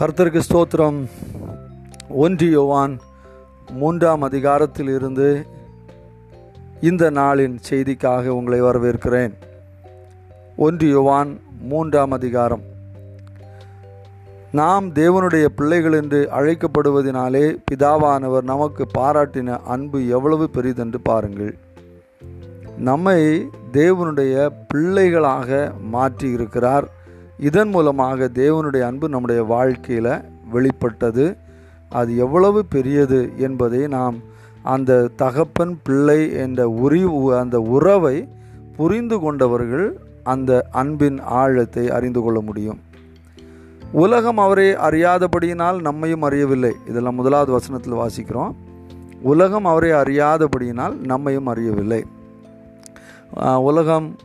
கர்த்தருக்கு ஸ்தோத்திரம். ஒன்று யோவான் மூன்றாம் அதிகாரத்தில் இருந்து இந்த நாளின் செய்திக்காக உங்களை வரவேற்கிறேன். ஒன்று யோவான் மூன்றாம் அதிகாரம். நாம் தேவனுடைய பிள்ளைகள் என்று அழைக்கப்படுவதினாலே பிதாவானவர் நமக்கு பாராட்டின அன்பு எவ்வளவு பெரிதென்று பாருங்கள். நம்மை தேவனுடைய பிள்ளைகளாக மாற்றி இருக்கிறார் இதன் மூலமாக தேவனுடைய அன்பு நம்முடைய வாழ்க்கையில் வெளிப்பட்டது. அது எவ்வளவு பெரியது என்பதை நாம் அந்த தகப்பன் பிள்ளை என்ற உரி அந்த உறவை புரிந்து கொண்டவர்கள் அந்த அன்பின் ஆழத்தை அறிந்து கொள்ள முடியும். உலகம் அவரை அறியாதபடியினால் நம்மையும் அறியவில்லை. இதெல்லாம் முதலாவது வசனத்தில் வாசிக்கிறோம். உலகம் அவரை அறியாதபடியினால் நம்மையும் அறியவில்லை. உலகம்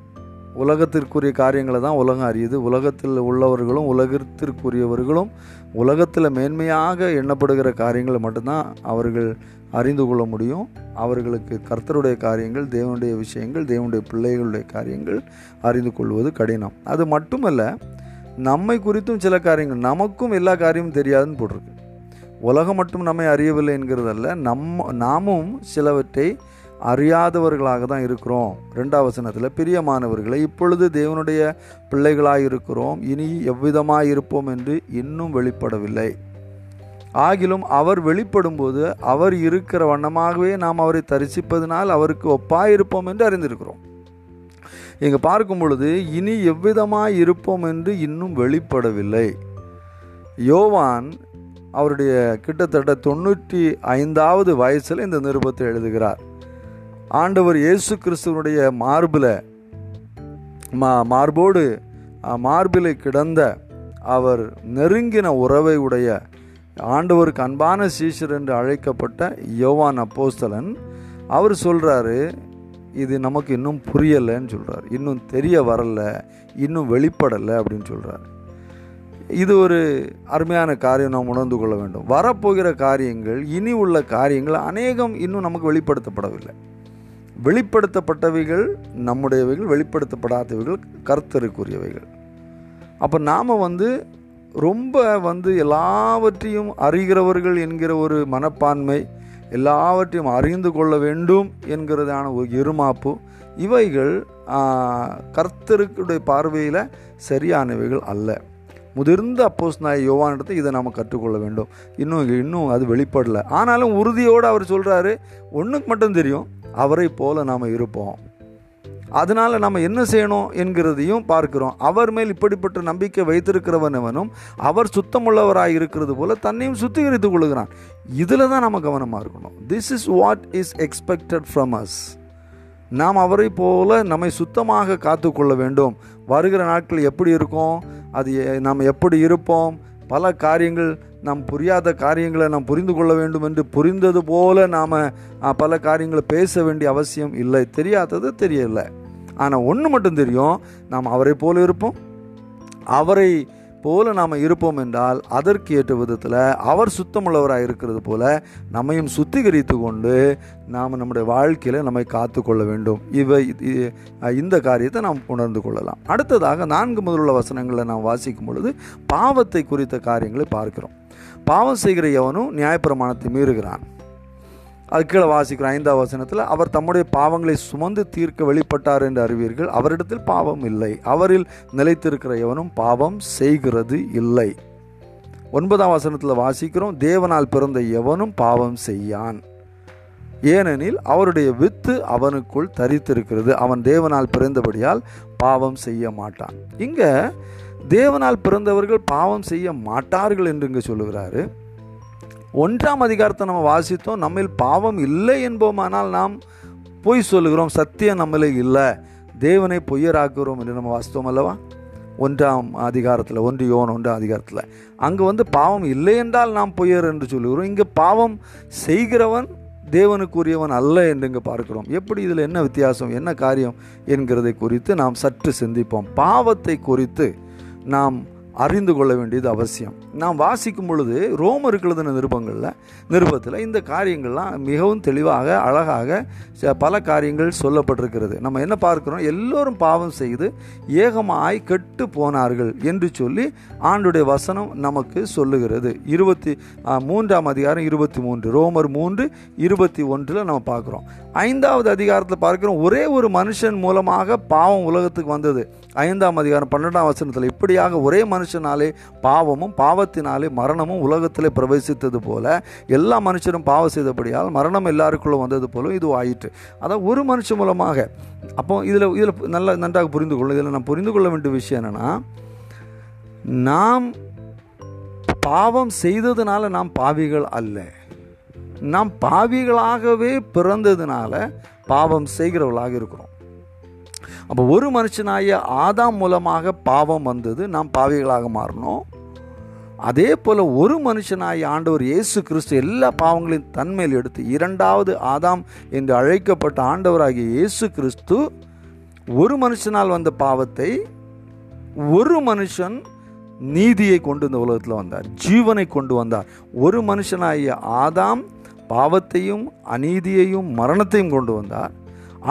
உலகத்திற்குரிய காரியங்களை தான் உலகம் அறியுது. உலகத்தில் உள்ளவர்களும் உலகத்திற்குரியவர்களும் உலகத்தில் மேன்மையாக எண்ணப்படுகிற காரியங்களை மட்டும்தான் அவர்கள் அறிந்து கொள்ள முடியும். அவர்களுக்கு கர்த்தருடைய காரியங்கள் தேவனுடைய விஷயங்கள் தேவனுடைய பிள்ளைகளுடைய காரியங்கள் அறிந்து கொள்வது கடினம். அது மட்டுமல்ல நம்மை குறித்தும் சில காரியங்கள் நமக்கும் எல்லா காரியமும் தெரியாதுன்னு போட்டிருக்கு. உலகம் மட்டும் நம்மை அறியவில்லை என்கிறதல்ல நம்ம நாமும் சிலவற்றை அறியாதவர்களாக தான் இருக்கிறோம். ரெண்டாவது வசனத்தில் பிரியமானவர்களை இப்பொழுது தேவனுடைய பிள்ளைகளாக இருக்கிறோம் இனி எவ்விதமாக இருப்போம் என்று இன்னும் வெளிப்படவில்லை. ஆகிலும் அவர் வெளிப்படும்போது அவர் இருக்கிற வண்ணமாகவே நாம் அவரை தரிசிப்பதனால் அவருக்கு ஒப்பாயிருப்போம் என்று அறிந்திருக்கிறோம். இங்கே பார்க்கும் பொழுது இனி எவ்விதமாக இருப்போம் என்று இன்னும் வெளிப்படவில்லை. யோவான் அவருடைய கிட்டத்தட்ட தொண்ணூற்றி ஐந்தாவது வயசில் இந்த நிருபத்தை எழுதுகிறார். ஆண்டவர் இயேசு கிறிஸ்துவனுடைய மார்பில் மா மார்போடு மார்பில் கிடந்த அவர் நெருங்கின உறவை உடைய ஆண்டவருக்கு அன்பான சீஷர் என்று அழைக்கப்பட்ட யோவான் அப்போஸ்தலன் அவர் சொல்கிறாரு இது நமக்கு இன்னும் புரியலைன்னு சொல்கிறார் இன்னும் தெரிய வரல இன்னும் வெளிப்படலை அப்படின்னு சொல்கிறார் இது ஒரு அருமையான காரியம் நாம் உணர்ந்து கொள்ள வேண்டும். வரப்போகிற காரியங்கள் இனி உள்ள காரியங்கள் அநேகம் இன்னும் நமக்கு வெளிப்படுத்தப்படவில்லை. வெளிப்படுத்தப்பட்டவைகள் நம்முடையவைகள் வெளிப்படுத்தப்படாதவைகள் கர்த்தருக்குரியவைகள். அப்போ நாம் வந்து ரொம்ப வந்து எல்லாவற்றையும் அறிகிறவர்கள் என்கிற ஒரு மனப்பான்மை எல்லாவற்றையும் அறிந்து கொள்ள வேண்டும் என்கிறதான ஒரு இருமாப்பு இவைகள் கர்த்தருக்குடைய பார்வையில் சரியானவைகள் அல்ல. முதிர்ந்த அப்போஸ் நாய் யோவானிடத்தை இதை நாம் கற்றுக்கொள்ள வேண்டும். இன்னும் இன்னும் அது வெளிப்படலை. ஆனாலும் உறுதியோடு அவர் சொல்கிறாரு ஒன்றுக்கு மட்டும் தெரியும். அவரை போல நாம் இருப்போம். அதனால் நம்ம என்ன செய்யணும் என்கிறதையும் பார்க்கிறோம். அவர் மேல் இப்படிப்பட்ட நம்பிக்கை வைத்திருக்கிறவனவனும் அவர் சுத்தமுள்ளவராக இருக்கிறது போல தன்னையும் சுத்திகரித்து கொள்கிறான். இதில் தான் நம்ம கவனமாக இருக்கணும். This is what is expected from us நாம் அவரை போல நம்மை சுத்தமாக காத்து கொள்ள வேண்டும். வருகிற நாட்கள் எப்படி இருக்கும்? அது நாம் எப்படி இருப்போம்? பல காரியங்கள் நாம் புரியாத காரியங்களை நாம் புரிந்து கொள்ள வேண்டும் என்று புரிந்தது போல நாம் பல காரியங்களை பேச வேண்டிய அவசியம் இல்லை. தெரியாதது தெரியல. ஆனால் ஒன்று மட்டும் தெரியும். நாம் அவரை போல இருப்போம். அவரை போல நாம் இருப்போம் என்றால் அதற்கு ஏற்ற விதத்தில் அவர் சுத்தமுள்ளவராக இருக்கிறது போல நம்மையும் சுத்திகரித்து கொண்டு நாம் நம்முடைய வாழ்க்கையில் நம்மை காத்து கொள்ள வேண்டும். இவை இந்த காரியத்தை நாம் உணர்ந்து கொள்ளலாம். அடுத்ததாக நான்கு முதலுள்ள வசனங்களை நாம் வாசிக்கும் பொழுது பாவத்தை குறித்த காரியங்களை பார்க்கிறோம். பாவம் செய்கிற எவனும் நியாயப்பிரமாணத்தை மீறுகிறான். அது கீழே வாசிக்கிற ஐந்தாவது வசனத்தில் அவர் தம்முடைய பாவங்களை சுமந்து தீர்க்க வெளிப்பட்டார் என்று அறிவீர்கள். அவரிடத்தில் பாவம் இல்லை. அவரில் நிலைத்திருக்கிற எவனும் பாவம் செய்கிறது இல்லை. ஒன்பதாம் வசனத்தில் வாசிக்கிறோம் தேவனால் பிறந்த எவனும் பாவம் செய்யான். ஏனெனில் அவருடைய வித்து அவனுக்குள் தரித்திருக்கிறது. அவன் தேவனால் பிறந்தபடியால் பாவம் செய்ய மாட்டான். இங்கே தேவனால் பிறந்தவர்கள் பாவம் செய்ய மாட்டார்கள் என்று இங்கே சொல்லுகிறாரு. ஒன்றாம் அதிகாரத்தை நம்ம வாசித்தோம் நம்மில் பாவம் இல்லை என்போமானால் நாம் பொய் சொல்லுகிறோம் சத்தியம் நம்மளே இல்லை தேவனை பொய்யராக்குகிறோம் என்று நம்ம வாசித்தோம் அல்லவா? ஒன்றாம் அதிகாரத்தில் ஒன்று யோன் ஒன்றாம் அதிகாரத்தில். அங்கே வந்து பாவம் இல்லை என்றால் நாம் பொய்யர் என்று சொல்லுகிறோம். இங்கே பாவம் செய்கிறவன் தேவனுக்குரியவன் அல்ல என்று இங்கே பார்க்கிறோம். எப்படி இதில் என்ன வித்தியாசம் என்ன காரியம் என்கிறதை குறித்து நாம் சற்று சிந்திப்போம். பாவத்தை குறித்து நாம் அறிந்து கொள்ள வேண்டியது அவசியம். நாம் வாசிக்கும் பொழுது ரோமருக்கு எழுதின நிருபங்களில் நிருபத்தில் இந்த காரியங்கள்லாம் மிகவும் தெளிவாக அழகாக ச- பல காரியங்கள் சொல்லப்பட்டிருக்கிறது. நம்ம என்ன பார்க்குறோம்? எல்லோரும் பாவம் செய்து ஏகமாய் கெட்டு போனார்கள் என்று சொல்லி ஆண்டுடைய வசனம் நமக்கு சொல்லுகிறது. இருபத்தி மூன்றாம் அதிகாரம் இருபத்தி மூன்று ரோமர் மூன்று இருபத்தி ஒன்றில் நம்ம பார்க்குறோம். ஐந்தாவது அதிகாரத்தில் பார்க்குறோம் ஒரே ஒரு மனுஷன் மூலமாக பாவம் உலகத்துக்கு வந்தது. ஐந்தாம் அதிகாரம் பன்னெண்டாம் வசனத்தில் இப்படியாக ஒரே மனுஷனாலே பாவமும் பாவத்தினாலே மரணமும் உலகத்தில் பிரவேசித்தது போல எல்லா மனுஷரும் பாவம் செய்தபடியால் மரணம் எல்லாருக்குள்ள வந்தது போலும் இது ஆயிற்று. அதான் ஒரு மனுஷன் மூலமாக. அப்போ இதில் இதில் நல்லா நன்றாக புரிந்து கொள்ளும் இதில் நான் புரிந்து கொள்ள வேண்டிய விஷயம் என்னென்னா நாம் பாவம் செய்ததுனால நாம் பாவிகள் அல்ல. நாம் பாவிகளாகவே பிறந்ததுனால பாவம் செய்கிறவர்களாக இருக்கிறோம். அப்போ ஒரு மனுஷனாய ஆதாம் மூலமாக பாவம் வந்தது நாம் பாவிகளாக மாறினோம். அதே போல் ஒரு மனுஷனாய ஆண்டவர் இயேசு கிறிஸ்து எல்லா பாவங்களையும் தன்மையில் எடுத்து இரண்டாவது ஆதாம் என்று அழைக்கப்பட்ட ஆண்டவராகிய இயேசு கிறிஸ்து ஒரு மனுஷனால் வந்த பாவத்தை ஒரு மனுஷன் நீதியை கொண்டு இந்த உலகத்தில் வந்தார் ஜீவனை கொண்டு வந்தார். ஒரு மனுஷனாகிய ஆதாம் பாவத்தையும் அநீதியையும் மரணத்தையும் கொண்டு வந்தார்.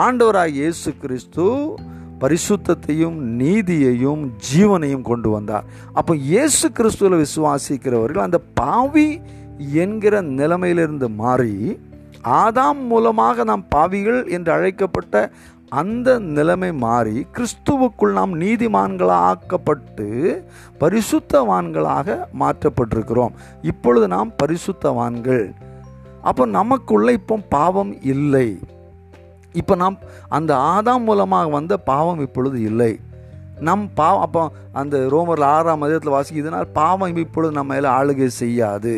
ஆண்டவராக இயேசு கிறிஸ்து பரிசுத்தையும் நீதியையும் ஜீவனையும் கொண்டு வந்தார். அப்போ இயேசு கிறிஸ்துவில் விசுவாசிக்கிறவர்கள் அந்த பாவி என்கிற நிலைமையிலிருந்து மாறி ஆதாம் மூலமாக நாம் பாவிகள் என்று அழைக்கப்பட்ட அந்த நிலைமை மாறி கிறிஸ்துவுக்குள் நாம் நீதிமான்களாக்கப்பட்டு பரிசுத்தவான்களாக மாற்றப்பட்டிருக்கிறோம். இப்பொழுது நாம் பரிசுத்தவான்கள். அப்போ நமக்குள்ளே இப்போ பாவம் இல்லை. இப்போ நாம் அந்த ஆதாம் மூலமாக வந்த பாவம் இப்பொழுது இல்லை. நம் பாவம் அப்போ அந்த ரோமரில் ஆறாம் மதியத்தில் வாசிக்கிறதுனால் பாவம் இப்பொழுது நம்ம மேலே ஆளுகை செய்யாது.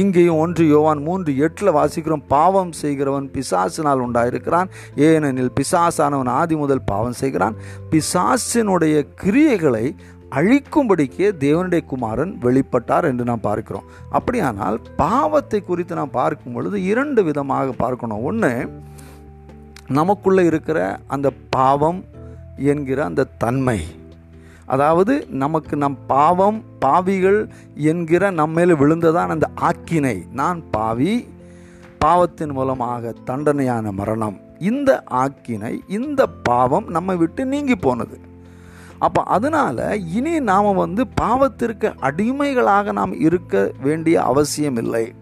இங்கேயும் ஒன்று யோவான் மூன்று எட்டில் வாசிக்கிறோம் பாவம் செய்கிறவன் பிசாசினால் உண்டாயிருக்கிறான் ஏனெனில் பிசாசானவன் ஆதி முதல் பாவம் செய்கிறான். பிசாசினுடைய கிரியைகளை அழிக்கும்படிக்கே தேவனுடைய குமாரன் வெளிப்பட்டார் என்று நாம் பார்க்கிறோம். அப்படியானால் பாவத்தை குறித்து நாம் பார்க்கும் பொழுது இரண்டு விதமாக பார்க்கணும். ஒன்று நமக்குள்ளே இருக்கிற அந்த பாவம் என்கிற அந்த தன்மை. அதாவது நமக்கு நம் பாவம் பாவிகள் என்கிற நம்மேல விழுந்ததான் அந்த ஆக்கினை. நான் பாவி பாவத்தின் மூலமாக தண்டனையான மரணம். இந்த ஆக்கினை இந்த பாவம் நம்மை விட்டு நீங்கி போனது. அப்போ அதனால் இனி நாம் வந்து பாவத்திற்கு அடிமைகளாக நாம் இருக்க வேண்டிய அவசியம் இல்லை.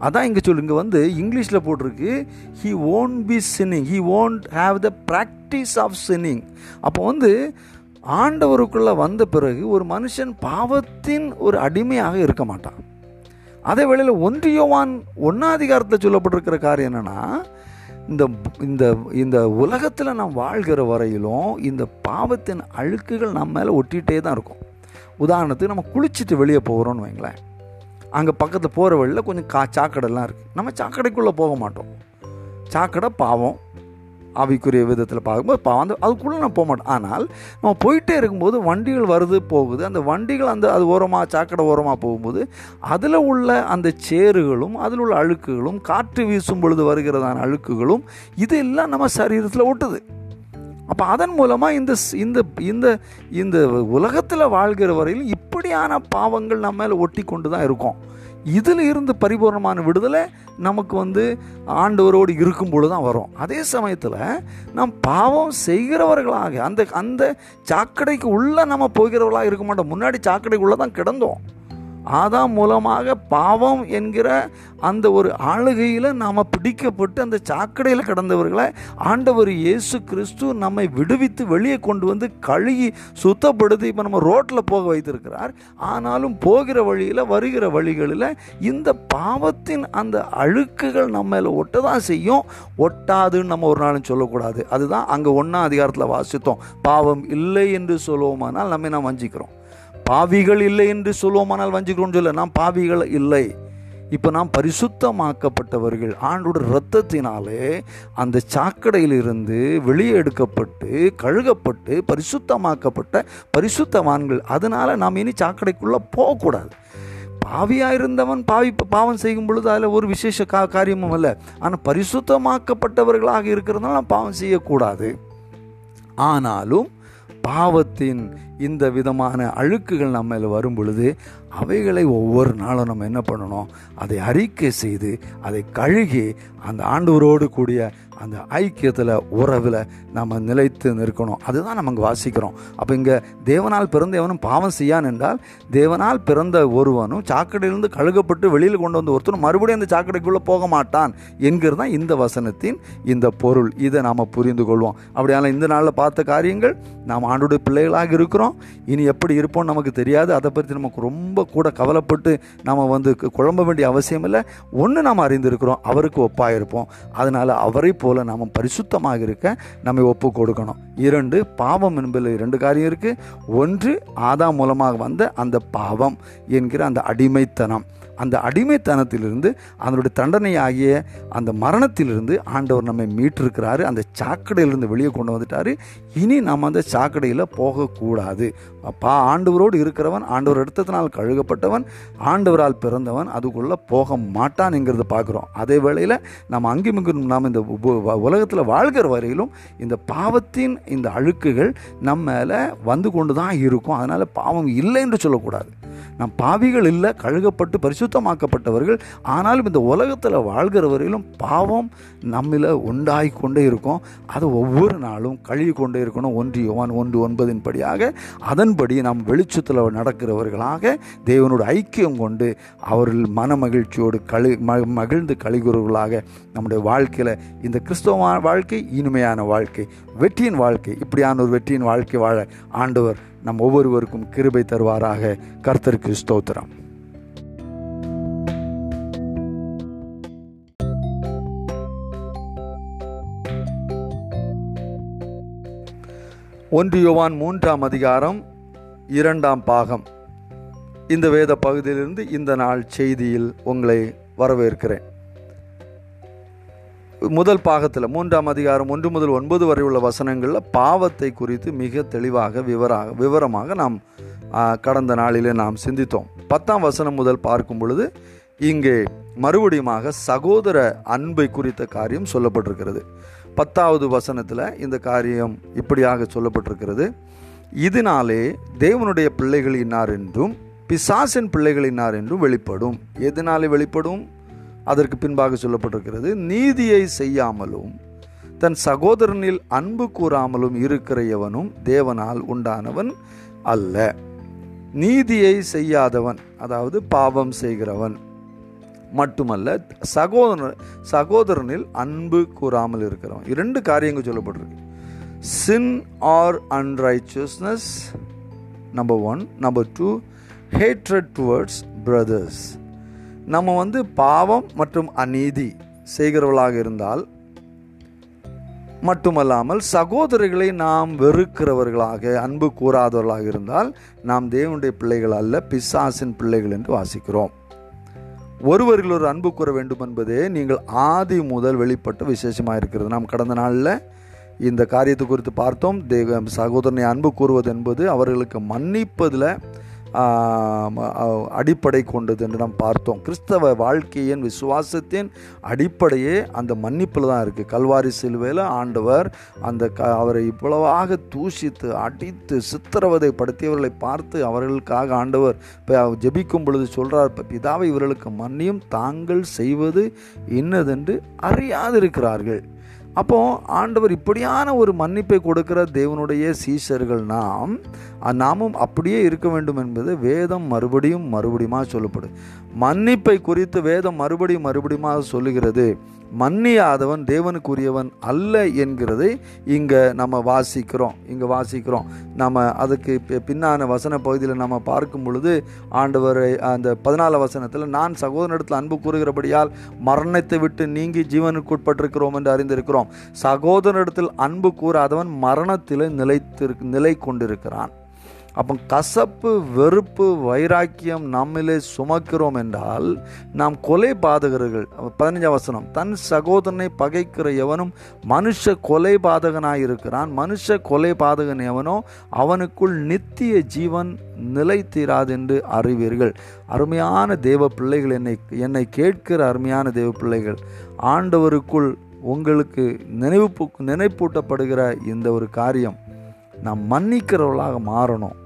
அதான் இங்கே சொல்லு இங்கே வந்து இங்கிலீஷில் போட்டிருக்கு he won't be sinning he won't have the practice of sinning அப்போ வந்து ஆண்டவருக்குள்ளே வந்த பிறகு ஒரு மனுஷன் பாவத்தின் ஒரு அடிமையாக இருக்க மாட்டான். அதே வேளையில் ஒன்றியோவான் ஒன்னாதிகாரத்தில் சொல்லப்பட்டிருக்கிற காரியம் என்னென்னா இந்த இந்த இந்த உலகத்தில் நாம் வாழ்கிற வரையிலும் இந்த பாவத்தின் அழுக்குகள் நம்ம மேலே ஒட்டிகிட்டே தான் இருக்கும். உதாரணத்துக்கு நம்ம குளிச்சுட்டு வெளியே போகிறோன்னு வைங்களேன். அங்கே பக்கத்தில் போகிற வழியில் கொஞ்சம் கா சாக்கடைலாம் இருக்குது நம்ம சாக்கடைக்குள்ளே போக மாட்டோம். சாக்கடை பாவம். ஆவிக்குரிய விதத்தில் பார்க்கும்போது பாவம். அந்த அதுக்குள்ளே நான் போக மாட்டோம் ஆனால் நம்ம போயிட்டே இருக்கும்போது வண்டிகள் வருது போகுது. அந்த வண்டிகள் அந்த அது ஓரமாக சாக்கடை ஓரமாக போகும்போது அதில் உள்ள அந்த சேறுகளும் அதில் உள்ள அழுக்குகளும் காற்று வீசும் பொழுது வருகிறதான அழுக்குகளும் இதெல்லாம் நம்ம சரீரத்தில் ஒட்டுது. அப்போ அதன் மூலமாக இந்த ஸ்- இந்த இந்த இந்த உலகத்தில் வாழ்கிற வரையில் இப்படியான பாவங்கள் நம்ம மேலே ஒட்டி கொண்டு தான் இருக்கோம். இதில் இருந்து பரிபூர்ணமான விடுதலை நமக்கு வந்து ஆண்டவரோடு இருக்கும் பொழுது தான் வரும். அதே சமயத்தில் நாம் பாவம் செய்கிறவர்களாக அந்த அந்த சாக்கடைக்கு உள்ளே நம்ம போகிறவர்களாக இருக்க மாட்டோம். முன்னாடி சாக்கடைக்குள்ளே தான் கிடந்தோம். ஆதாம் மூலமாக பாவம் என்கிற அந்த ஒரு ஆளுகையில் நாம் பிடிக்கப்பட்டு அந்த சாக்கடையில் கிடந்தவர்களை ஆண்டவர் இயேசு கிறிஸ்து நம்மை விடுவித்து வெளியே கொண்டு வந்து கழுகி சுத்தப்படுத்தி இப்போ நம்ம ரோட்டில் போக வைத்திருக்கிறார். ஆனாலும் போகிற வழியில் வருகிற வழிகளில் இந்த பாவத்தின் அந்த அழுக்குகள் நம்ம ஒட்ட தான் செய்யும்? ஒட்டாதுன்னு நம்ம ஒரு நாளும் சொல்லக்கூடாது. அதுதான் அங்கே ஒன்றாம் அதிகாரத்தில் வாசித்தோம். பாவம் இல்லை என்று சொல்லுவோமானால் நம்மை நாம் வஞ்சிக்கிறோம். பாவிகள் இல்லை என்று சொல்லுவோமானால் வஞ்சிக்கிறோம்னு சொல்ல நாம் பாவிகள் இல்லை. இப்போ நாம் பரிசுத்தமாக்கப்பட்டவர்கள் ஆண்டோட இரத்தத்தினாலே அந்த சாக்கடையிலிருந்து வெளியே எடுக்கப்பட்டு கழுகப்பட்டு பரிசுத்தமாக்கப்பட்ட பரிசுத்தவான்கள். அதனால் நாம் இனி சாக்கடைக்குள்ளே போகக்கூடாது. பாவியாக இருந்தவன் பாவி பாவம் செய்யும் பொழுது அதில் ஒரு விசேஷ கா காரியமும் இல்லை ஆனால் பரிசுத்தமாக்கப்பட்டவர்களாக இருக்கிறதுனால நாம் பாவம் செய்யக்கூடாது. ஆனாலும் பாவத்தின் இந்த விதமான அழுக்குகள் நம்ம வரும் பொழுது அவைகளை ஒவ்வொரு நாளும் நம்ம என்ன பண்ணணும்? அதை அறிக்கை செய்து அதை கழுகி அந்த ஆண்டவரோடு கூடிய அந்த ஐக்கியத்தில் உறவில் நம்ம நிலைத்து நிற்கணும். அதுதான் நம்ம இங்கே வாசிக்கிறோம். அப்போ இங்கே தேவனால் பிறந்தவனும் பாவம் செய்யான் என்றால் தேவனால் பிறந்த ஒருவனும் சாக்கடையிலிருந்து கழுகப்பட்டு வெளியில் கொண்டு வந்த ஒருத்தனும் மறுபடியும் அந்த சாக்கடைக்குள்ளே போக மாட்டான் என்கிறது தான் இந்த வசனத்தின் இந்த பொருள். இதை நாம் புரிந்து கொள்வோம். அப்படியானால் இந்த நாளில் பார்த்த காரியங்கள் நாம் ஆண்டுடைய பிள்ளைகளாக இருக்கிறோம். இனி எப்படி இருப்போம் நமக்கு தெரியாது. அதை பற்றி நமக்கு ரொம்ப கூட கவலைப்பட்டு நாம் வந்து குழம்ப வேண்டிய அவசியம் இல்லை. ஒன்று நாம் அறிந்திருக்கிறோம். அவருக்கு ஒப்பாக இருப்போம் அதனால் அவரை போல நாம் பரிசுத்தமாக இருக்க நம்மை ஒப்பு கொடுக்கணும். இரண்டு பாவம் என்பதில் இரண்டு காரியம் இருக்குது ஒன்று ஆதாம் மூலமாக வந்த அந்த பாவம் என்கிற அந்த அடிமைத்தனம். அந்த அடிமைத்தனத்திலிருந்து அதனுடைய தண்டனையாகிய அந்த மரணத்திலிருந்து ஆண்டவர் நம்மை மீட்டிருக்கிறாரு. அந்த சாக்கடையிலிருந்து வெளியே கொண்டு வந்துட்டாரு. இனி நாம் அந்த சாக்கடையில் போகக்கூடாது. அப்பா ஆண்டவரோடு இருக்கிறவன் ஆண்டவர் எடுத்ததினால் கழுகப்பட்டவன் ஆண்டவரால் பிறந்தவன் அதுக்குள்ளே போக மாட்டான்ங்கிறத பார்க்குறோம். அதே வேளையில் நம்ம அங்கிமிங்கும் நாம் இந்த உலகத்தில் வாழ்கிற வரையிலும் இந்த பாவத்தின் இந்த அழுக்குகள் நம்ம மேலே வந்து கொண்டு தான் இருக்கும். அதனால் பாவம் இல்லை என்று சொல்லக்கூடாது. நம் பாவிகள் இல்லை கழுகப்பட்டு பரிசு பரிசுத்தமாக்கப்பட்டவர்கள். ஆனாலும் இந்த உலகத்தில் வாழ்கிறவரையிலும் பாவம் நம்மில் உண்டாகி கொண்டே இருக்கும். அது ஒவ்வொரு நாளும் கழுவி கொண்டே இருக்கணும். ஒன்று யோவான் ஒன்று ஒன்பதின் படியாக அதன்படி நாம் வெளிச்சத்தில் நடக்கிறவர்களாக தேவனோட ஐக்கியம் கொண்டு அவர்கள் மன மகிழ்ச்சியோடு களி ம- மகிழ்ந்து கழிகுறவர்களாக நம்முடைய வாழ்க்கையில் இந்த கிறிஸ்தவ வாழ்க்கை இனிமையான வாழ்க்கை வெற்றியின் வாழ்க்கை இப்படியான ஒரு வெற்றியின் வாழ்க்கை வாழ ஆண்டவர் நம் ஒவ்வொருவருக்கும் கிருபை தருவாராக. கர்த்தருக்கு ஸ்தோத்திரம். ஒன்று யோவான் மூன்றாம் அதிகாரம் இரண்டாம் பாகம். இந்த வேத பகுதியிலிருந்து இந்த நாள் செய்தியில் உங்களை வரவேற்கிறேன். முதல் பாகத்தில் மூன்றாம் அதிகாரம் ஒன்று முதல் ஒன்பது வரை உள்ள வசனங்களில் பாவத்தை குறித்து மிக தெளிவாக விவராக விவரமாக நாம் கடந்த நாளிலே நாம் சிந்தித்தோம். பத்தாம் வசனம் முதல் பார்க்கும் பொழுது இங்கே மறுபடியுமாக சகோதர அன்பை குறித்த காரியம் சொல்லப்பட்டிருக்கிறது. பத்தாவது வசனத்தில் இந்த காரியம் இப்படியாக சொல்லப்பட்டிருக்கிறது. இதனாலே தேவனுடைய பிள்ளைகள் இன்னார் என்றும் பிசாசின் பிள்ளைகள் இன்னார் என்றும் வெளிப்படும். எதனாலே வெளிப்படும்? அதற்கு பின்பாக சொல்லப்பட்டிருக்கிறது நீதியை செய்யாமலும் தன் சகோதரனில் அன்பு கூறாமலும் இருக்கிற எவனும் தேவனால் உண்டானவன் அல்ல. நீதியை செய்யாதவன் அதாவது பாவம் செய்கிறவன் மட்டுமல்ல சகோதரன் சகோதரனில் அன்பு கூறாமல் இருக்கிறவன். இரண்டு காரியங்கள் சொல்லப்பட்டிருக்கு. Sin or unrighteousness number one number two hatred towards brothers நம்ம வந்து பாவம் மற்றும் அநீதி செய்கிறவர்களாக இருந்தால் மட்டுமல்லாமல் சகோதரிகளை நாம் வெறுக்கிறவர்களாக அன்பு கூறாதவர்களாக இருந்தால் நாம் தேவனுடைய பிள்ளைகள் அல்ல பிசாசின் பிள்ளைகள் என்று வாசிக்கிறோம். ஒருவரில் ஒரு அன்பு கூற வேண்டும் என்பதே நீங்கள் ஆதி முதல் வெளிப்பட்ட விசேஷமாக இருக்கிறது. நாம் கடந்த நாளில் இந்த காரியத்தை குறித்து பார்த்தோம். தேவ சகோதரனை அன்பு கூறுவது என்பது அவர்களுக்கு மன்னிப்பதில் அடிப்படை கொண்டது என்று நாம் பார்த்தோம். கிறிஸ்தவ வாழ்க்கையின் விசுவாசத்தின் அடிப்படையே அந்த மன்னிப்பில் தான் இருக்குது கல்வாரி சிலுவையில் ஆண்டவர் அந்த க அவரை இவ்வளவாக தூஷித்து அடித்து சித்திரவதை படுத்தியவர்களை பார்த்து அவர்களுக்காக ஆண்டவர் இப்போ ஜெபிக்கும் பொழுது சொல்கிறார் பிதாவை இவர்களுக்கு மன்னியும் தாங்கள் செய்வது என்னதென்று அறியாதிருக்கிறார்கள். அப்போ ஆண்டவர் இப்படியான ஒரு மன்னிப்பை கொடுக்கிற தேவனுடைய சீஷர்கள் நாம் நாமும் அப்படியே இருக்க வேண்டும் என்பது வேதம் மறுபடியும் மறுபடியுமா சொல்லப்படும் மன்னிப்பை குறித்து வேதம் மறுபடியும் மறுபடியுமா சொல்லுகிறது? மன்னியாதவன் தேவனுக்குரியவன் அல்ல என்கிறதை இங்கே நம்ம வாசிக்கிறோம். இங்கே வாசிக்கிறோம். நம்ம அதுக்கு பி- பின்னான வசன பகுதியில் நம்ம பார்க்கும் பொழுது ஆண்டவரை அந்த பதினாலு வசனத்தில் நான் சகோதரனிடத்தில் அன்பு கூறுகிறபடியால் மரணத்தை விட்டு நீங்கி ஜீவனுக்கு உட்பட்டிருக்கிறோம் என்று அறிந்திருக்கிறோம். சகோதரனிடத்தில் அன்பு கூறாதவன் மரணத்தில் நிலைத்திரு நிலை கொண்டிருக்கிறான். அப்போ கசப்பு வெறுப்பு வைராக்கியம் நம்மிலே சுமக்கிறோம் என்றால் நாம் கொலை பாதகர்கள். பதினஞ்சாம் வசனம் தன் சகோதரனை பகைக்கிற எவனும் மனுஷ கொலை பாதகனாக இருக்கிறான். மனுஷ கொலை பாதகன் எவனோ அவனுக்குள் நித்திய ஜீவன் நிலைத்தீராது என்று அறிவீர்கள். அருமையான தேவ பிள்ளைகள் என்னை என்னை கேட்கிற அருமையான தேவ பிள்ளைகள் ஆண்டவருக்குள் உங்களுக்கு நினைவு நினைப்பூட்டப்படுகிற இந்த ஒரு காரியம் நாம் மன்னிக்கிறவர்களாக மாறணும்.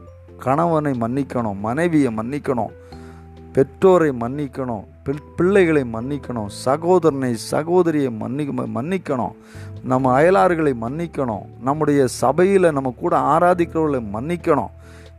கணவனை மன்னிக்கணும் மனைவியை மன்னிக்கணும் பெற்றோரை மன்னிக்கணும் பிள்- பிள்ளைகளை மன்னிக்கணும் சகோதரனை சகோதரியை மன்னி மன்னிக்கணும் நம்ம அயலார்களை மன்னிக்கணும் நம்முடைய சபையில் நம்ம கூட ஆராதிக்கிறவர்களை மன்னிக்கணும்.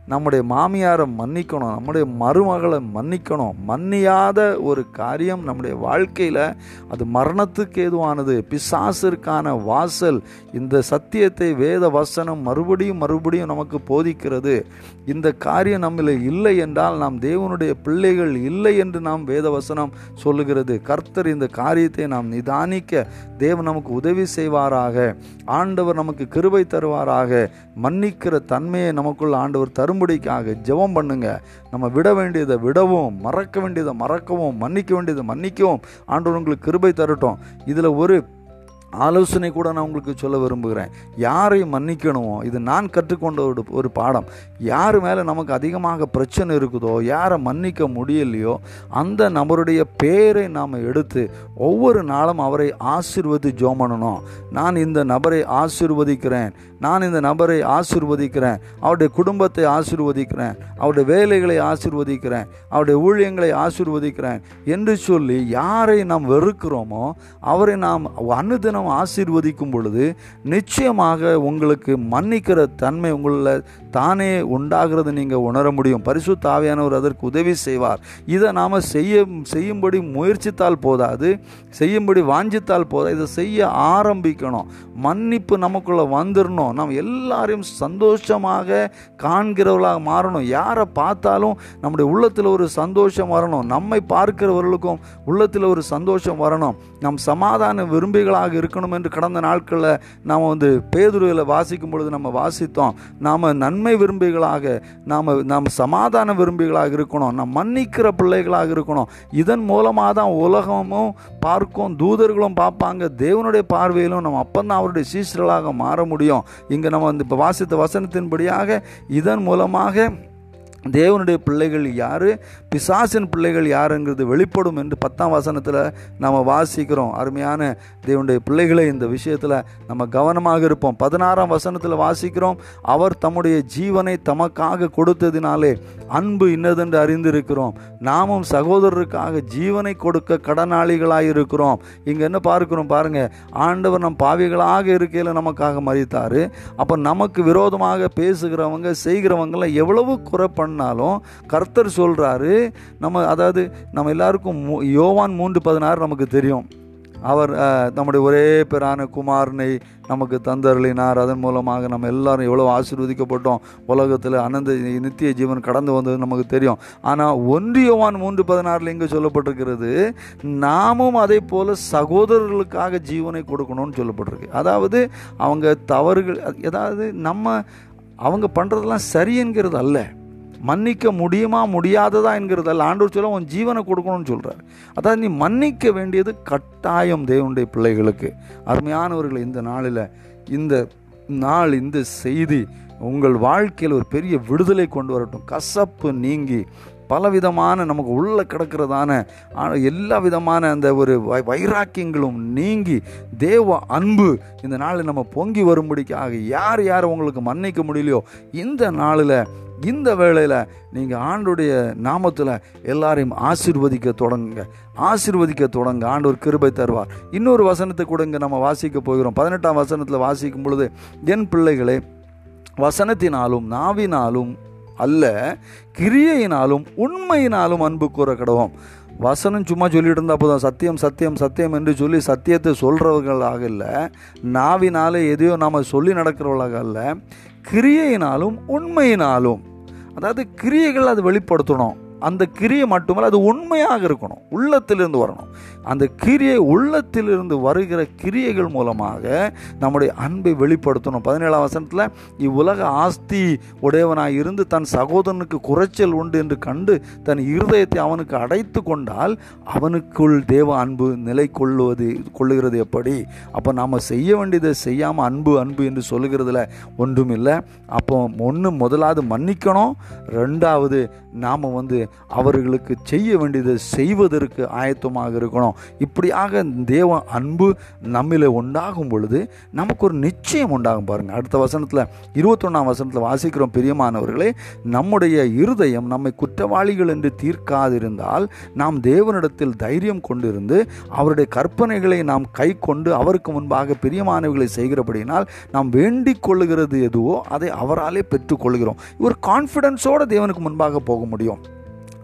நம்முடைய மாமியாரை மன்னிக்கணும் நம்முடைய மருமகளை மன்னிக்கணும். மன்னியாத ஒரு காரியம் நம்முடைய வாழ்க்கையில் அது மரணத்துக்கு ஏதுவானது. பிசாசிற்கான வாசல் இந்த சத்தியத்தை வேத வசனம் மறுபடியும் மறுபடியும் நமக்கு போதிக்கிறது. இந்த காரியம் நம்மில் இல்லை என்றால் நாம் தேவனுடைய பிள்ளைகள் இல்லை என்று நாம் வேத வசனம் சொல்லுகிறது. கர்த்தர் இந்த காரியத்தை நாம் நிதானிக்க தேவன் நமக்கு உதவி செய்வாராக. ஆண்டவர் நமக்கு கிருபை தருவாராக. மன்னிக்கிற தன்மையை நமக்குள் ஆண்டவர் வரும்படிக்காக ஜெபம் பண்ணுங்க. நம்ம விட வேண்டியதை விடவும் மறக்க வேண்டியதை மறக்கவும் மன்னிக்க வேண்டியதை மன்னிக்கவும். ஆண்டவர் உங்களுக்கு கிருபை தரட்டும். இதில் ஒரு ஆலோசனை கூட நான் உங்களுக்கு சொல்ல விரும்புகிறேன். யாரை மன்னிக்கணுமோ இது நான் கற்றுக்கொண்ட ஒரு ஒரு பாடம். யார் மேலே நமக்கு அதிகமாக பிரச்சனை இருக்குதோ யாரை மன்னிக்க முடியலையோ அந்த நபருடைய பேரை நாம் எடுத்து ஒவ்வொரு நாளும் அவரை ஆசிர்வதி ஜோம் பண்ணணும். நான் இந்த நபரை ஆசிர்வதிக்கிறேன். நான் இந்த நபரை ஆசிர்வதிக்கிறேன். அவருடைய குடும்பத்தை ஆசிர்வதிக்கிறேன். அவருடைய வேலைகளை ஆசிர்வதிக்கிறேன். அவருடைய ஊழியங்களை ஆசிர்வதிக்கிறேன். என்று சொல்லி யாரை நாம் வெறுக்கிறோமோ அவரை நாம் அனுதினம் ஆசீர்வதிக்கும் பொழுது நிச்சயமாக உங்களுக்கு மன்னிக்கிற தன்மை உங்களில் தானே உண்டாகிறது நீங்கள் உணர முடியும். பரிசு தாவியானவர் அதற்கு உதவி செய்வார். இதை நாம் செய்ய செய்யும்படி முயற்சித்தால் போதாது செய்யும்படி வாஞ்சித்தால் போதா இதை செய்ய ஆரம்பிக்கணும். மன்னிப்பு நமக்குள்ளே வந்துடணும் நாம் எல்லாரையும் சந்தோஷமாக காண்கிறவர்களாக மாறணும். யாரை பார்த்தாலும் நம்முடைய உள்ளத்தில் ஒரு சந்தோஷம் வரணும். நம்மை பார்க்கிறவர்களுக்கும் உள்ளத்தில் ஒரு சந்தோஷம் வரணும். நம் சமாதான விரும்பிகளாக இருக்கணும் என்று கடந்த நாட்களில் நாம் வந்து பேதுருவில் வாசிக்கும் பொழுது நம்ம வாசித்தோம். நாம் நன்மை விரும்பிகளாக நாம் நாம் சமாதான விரும்பிகளாக இருக்கணும். நாம் மன்னிக்கிற பிள்ளைகளாக இருக்கணும். இதன் மூலமாக தான் உலகமும் பார்க்கும் தூதர்களும் பார்ப்பாங்க. தேவனுடைய பார்வையிலும் நம்ம அப்பந்தான் அவருடைய சீசர்களாக மாற முடியும். இங்கே நம்ம வந்து இப்போ வாசித்த வசனத்தின்படியாக இதன் மூலமாக தேவனுடைய பிள்ளைகள் யார்? பிசாசின் பிள்ளைகள் யாருங்கிறது வெளிப்படும் என்று பத்தாம் வசனத்தில் நம்ம வாசிக்கிறோம். அருமையான தேவனுடைய பிள்ளைகளை இந்த விஷயத்தில் நம்ம கவனமாக இருப்போம். பதினாறாம் வசனத்தில் வாசிக்கிறோம். அவர் தம்முடைய ஜீவனை தமக்காக கொடுத்ததினாலே அன்பு இன்னதென்று அறிந்திருக்கிறோம். நாமும் சகோதரருக்காக ஜீவனை கொடுக்க கடனாளிகளாக இருக்கிறோம் இங்கே என்ன பார்க்கிறோம் பாருங்கள் ஆண்டவர் நம் பாவிகளாக இருக்கையில் நமக்காக மறித்தார் அப்போ நமக்கு விரோதமாக பேசுகிறவங்க செய்கிறவங்களாம் எவ்வளவு குறை பண்ணாலும் கர்த்தர் சொல்கிறாரு நம்ம அதாவது நம்ம எல்லாருக்கும் யோவான் மூன்று பதினாறு நமக்கு தெரியும். அவர் நம்முடைய ஒரே பேரான குமாரனை நமக்கு தந்தருளினார். அதன் மூலமாக நம்ம எல்லாரும் எவ்வளோ ஆசீர்வதிக்கப்பட்டோம். உலகத்தில் அனந்த நித்திய ஜீவன் கடந்து வந்தது நமக்கு தெரியும். ஆனால் ஒன்று யோவான் மூன்று பதினாறில் இங்கே சொல்லப்பட்டிருக்கிறது நாமும் அதே போல் சகோதரர்களுக்காக ஜீவனை கொடுக்கணும்னு சொல்லப்பட்டிருக்கு. அதாவது அவங்க தவறுகள் ஏதாவது நம்ம அவங்க பண்ணுறதெல்லாம் சரி என்கிறது அல்ல. மன்னிக்க முடியுமா முடியாததா என்கிறதல்ல. ஆண்டவர் சொல்ல உன் ஜீவனை கொடுக்கணும்னு சொல்கிறார் அதாவது நீ மன்னிக்க வேண்டியது கட்டாயம் தேவனுடைய பிள்ளைகளுக்கு. அருமையானவர்கள் இந்த நாளில் இந்த நாள் இந்த செய்தி உங்கள் வாழ்க்கையில் ஒரு பெரிய விடுதலை கொண்டு வரட்டும். கசப்பு நீங்கி பலவிதமான நமக்கு உள்ளே கிடக்கிறதான எல்லா விதமான அந்த ஒரு வை- வைராக்கியங்களும் நீங்கி தேவ அன்பு இந்த நாளில் நம்ம பொங்கி வரும்படிக்காக யார் யார் உங்களுக்கு மன்னிக்க முடியலையோ இந்த நாளில் இந்த வேளையில் நீங்கள் ஆண்டுடைய நாமத்தில் எல்லாரையும் ஆசிர்வதிக்க தொடங்குங்க. ஆசிர்வதிக்க தொடங்க. ஆண்டவர் கிருபை தருவார். இன்னொரு வசனத்தை கூட இங்கே நம்ம வாசிக்க போகிறோம். பதினெட்டாம் வசனத்தில் வாசிக்கும் பொழுது என் பிள்ளைகளே வசனத்தினாலும் நாவினாலும் அல்ல கிரியையினாலும் உண்மையினாலும் அன்பு கூற கடவோம் வசனம் சும்மா சொல்லிட்டு இருந்தால் போதும். சத்தியம் சத்தியம் சத்தியம் என்று சொல்லி சத்தியத்தை சொல்கிறவர்களாக இல்லை. நாவினாலே எதையோ நாம் சொல்லி நடக்கிறவர்களாக அல்ல. கிரியையினாலும் உண்மையினாலும் அதாவது கிரியைகள் அது வெளிப்படுத்தணும். அந்த கிரியை மட்டுமல்ல அது உண்மையாக இருக்கணும். உள்ளத்திலிருந்து வரணும். அந்த கிரியை உள்ளத்திலிருந்து வருகிற கிரியைகள் மூலமாக நம்முடைய அன்பை வெளிப்படுத்தணும். பதினேழாம் வசனத்தில் இவ்வுலக ஆஸ்தி உடையவனாக இருந்து தன் சகோதரனுக்கு குறைச்சல் உண்டு என்று கண்டு தன் இருதயத்தை அவனுக்கு அடைத்து கொண்டால் அவனுக்குள் தேவ அன்பு நிலை கொள்ளுவது கொள்ளுகிறது எப்படி? அப்போ நாம் செய்ய வேண்டியதை செய்யாமல் அன்பு அன்பு என்று சொல்லுகிறதுல ஒன்றும் இல்லை அப்போ ஒன்று முதலாவது மன்னிக்கணும். ரெண்டாவது நாம் வந்து அவர்களுக்கு செய்ய வேண்டியதை செய்வதற்கு ஆயத்தமாக இருக்கணும். இப்படியாக தேவ அன்பு நம்மில் உண்டாகும் பொழுது நமக்கு ஒரு நிச்சயம் உண்டாகும் பாருங்கள் அடுத்த வசனத்தில் இருபத்தொன்னாம் வசனத்தில் வாசிக்கிறோம் பிரியமானவர்களே நம்முடைய இருதயம் நம்மை குற்றவாளிகள் என்று தீர்க்காதிருந்தால் நாம் தேவனிடத்தில் தைரியம் கொண்டிருந்து அவருடைய கற்பனைகளை நாம் கை கொண்டு அவருக்கு முன்பாக பிரியமானவர்களை செய்கிறபடினால் நாம் வேண்டிக் கொள்ளுகிறது எதுவோ அதை அவராலே பெற்றுக்கொள்கிறோம் ஒரு கான்ஃபிடென்ஸோடு தேவனுக்கு முன்பாக போக முடியும்.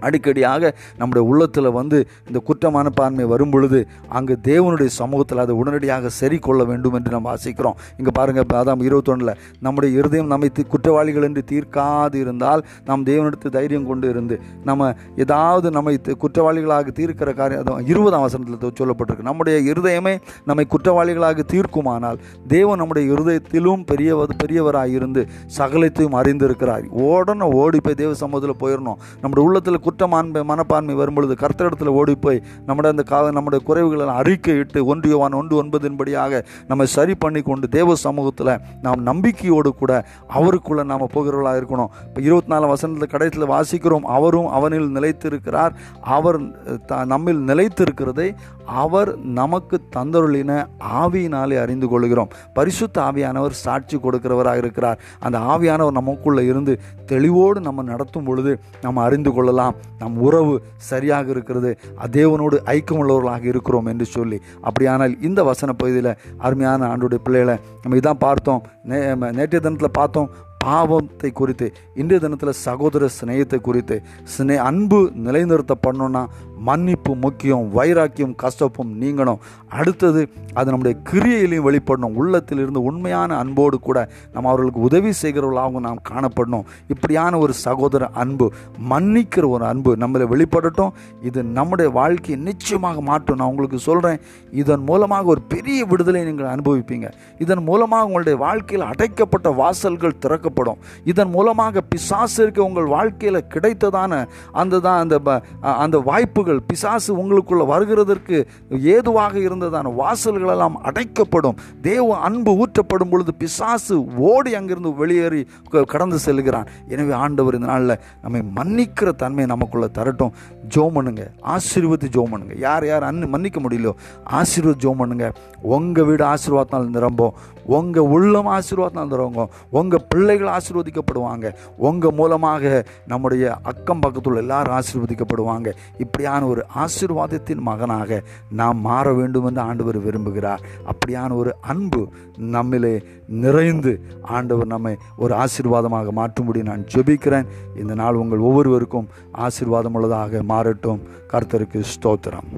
அடிக்கடியாக நம்முடைய உள்ளத்தில் வந்து இந்த குற்ற மனப்பான்மை வரும் பொழுது அங்கு தேவனுடைய சமூகத்தில் அதை உடனடியாக சரி கொள்ள வேண்டும் என்று நம்ம வாசிக்கிறோம் இங்கே பாருங்கள் பாதாம் இருபத்தொன்னில் நம்முடைய இருதயம் நம்மை குற்றவாளிகள் என்று தீர்க்காது இருந்தால் நாம் தேவனிடத்து தைரியம் கொண்டு இருந்து நம்ம ஏதாவது நம்மை குற்றவாளிகளாக தீர்க்கிற காரியம் அதான் இருபதாம் வசனத்தில் சொல்லப்பட்டிருக்கு. நம்முடைய இருதயமே நம்மை குற்றவாளிகளாக தீர்க்குமானால் தேவன் நம்முடைய இருதயத்திலும் பெரியவர் பெரியவராக இருந்து சகலத்தையும் அறிந்திருக்கிறார். உடனே ஓடி போய் தேவ சமூகத்தில் போயிடணும் நம்முடைய உள்ளத்தில் குற்றமான்மை மனப்பான்மை வரும்பொழுது கர்த்தரிடத்தில் ஓடி போய் நம்முடைய அந்த கா நம்முடைய குறைவுகளை அறிக்கையிட்டு ஒன்றியவான் ஒன்று ஒன்பதின்படியாக நம்ம சரி பண்ணி கொண்டு தேவ சமூகத்தில் நாம் நம்பிக்கையோடு கூட அவருக்குள்ளே நாம் போகிறவர்களாக இருக்கணும். இப்போ இருபத்தி நாலு வசனத்தில் கடைசியில் வாசிக்கிறோம். அவரும் அவனில் நிலைத்திருக்கிறார். அவர் த- நம்மில் நிலைத்திருக்கிறதை அவர் நமக்கு தந்தருளின ஆவியினாலே அறிந்து கொள்கிறோம். பரிசுத்த ஆவியானவர் சாட்சி கொடுக்கிறவராக இருக்கிறார். அந்த ஆவியானவர் நமக்குள்ளே இருந்து தெளிவோடு நம்ம நடத்தும் பொழுது நம்ம அறிந்து கொள்ளலாம். நம் உறவு சரியாக இருக்கிறது. தேவனோடு ஐக்கியமுள்ளவர்களாக இருக்கிறோம் என்று சொல்லி. அப்படியானால் இந்த வசன பகுதியில் அருமையான ஆண்டுடைய பிள்ளைகளை நம்ம இதான் பார்த்தோம். நே நேற்றைய தினத்தில் பார்த்தோம். பாவத்தை குறித்து இன்றைய தினத்தில் சகோதர சிநேகத்தை குறித்து சினே அன்பு நிலைநிறுத்தப்படணும்னா மன்னிப்பு முக்கியம் வைராக்கியம் கஷ்டப்பும் நீங்கணும். அடுத்தது அது நம்முடைய கிரியையிலையும் வெளிப்படணும். உள்ளத்தில் இருந்து உண்மையான அன்போடு கூட நம்ம அவர்களுக்கு உதவி செய்கிறவர்களாகவும் நாம் காணப்படணும். இப்படியான ஒரு சகோதர அன்பு மன்னிக்கிற ஒரு அன்பு நம்மளை வெளிப்படட்டும். இது நம்முடைய வாழ்க்கையை நிச்சயமாக மாற்றும். நான் உங்களுக்கு சொல்கிறேன் இதன் மூலமாக ஒரு பெரிய விடுதலை நீங்கள் அனுபவிப்பீங்க. இதன் மூலமாக உங்களுடைய வாழ்க்கையில் அடைக்கப்பட்ட வாசல்கள் திறக்கப்படும் இதன் மூலமாக பிசாசிற்கு உங்கள் வாழ்க்கையில் கிடைத்ததான அந்த தான் அந்த அந்த வாய்ப்புகள் பிசாசு உங்களுக்குள்ள வருகிறதற்கு ஏதுவாக இருந்ததான வாசல்கள் எல்லாம் அடைக்கப்படும். தேவ அன்பு ஊற்றப்படும் பொழுது பிசாசு ஓடி அங்கிருந்து வெளியேறி க- கடந்து செல்கிறான். எனவே ஆண்டவர் இந்த நாளில் நம்மை மன்னிக்கிற தன்மையை நமக்குள்ளே தரட்டும். ஜோம் பண்ணுங்க. ஆசீர்வதி ஜோம் பண்ணுங்க. யார் யார் அன்னு மன்னிக்க முடியலையோ ஆசீர்வதி ஜோம் பண்ணுங்க. உங்கள் வீடு ஆசீர்வாதத்தால் நிரம்பும். உங்கள் உள்ளம் ஆசீர்வாதம் தந்துடுவாங்க உங்கள் பிள்ளைகள் ஆசீர்வதிக்கப்படுவாங்க. உங்கள் மூலமாக நம்முடைய அக்கம் பக்கத்தில் எல்லாரும் ஆசீர்வதிக்கப்படுவாங்க. இப்படியான ஒரு ஆசீர்வாதத்தின் மகனாக நாம் மாற வேண்டும் என்று ஆண்டவர் விரும்புகிறார். அப்படியான ஒரு அன்பு நம்மிலே நிறைந்து ஆண்டவர் நம்மை ஒரு ஆசீர்வாதமாக மாற்றும்படி நான் ஜெபிக்கிறேன். இந்த நாள் உங்கள் ஒவ்வொருவருக்கும் ஆசீர்வாதம் உள்ளதாக மாறட்டும். கர்த்தருக்கு ஸ்தோத்திரம்.